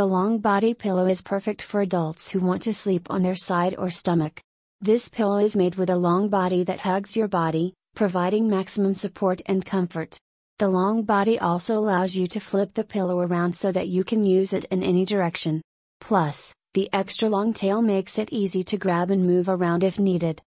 The long body pillow is perfect for adults who want to sleep on their side or stomach. This pillow is made with a long body that hugs your body, providing maximum support and comfort. The long body also allows you to flip the pillow around so that you can use it in any direction. Plus, the extra long tail makes it easy to grab and move around if needed.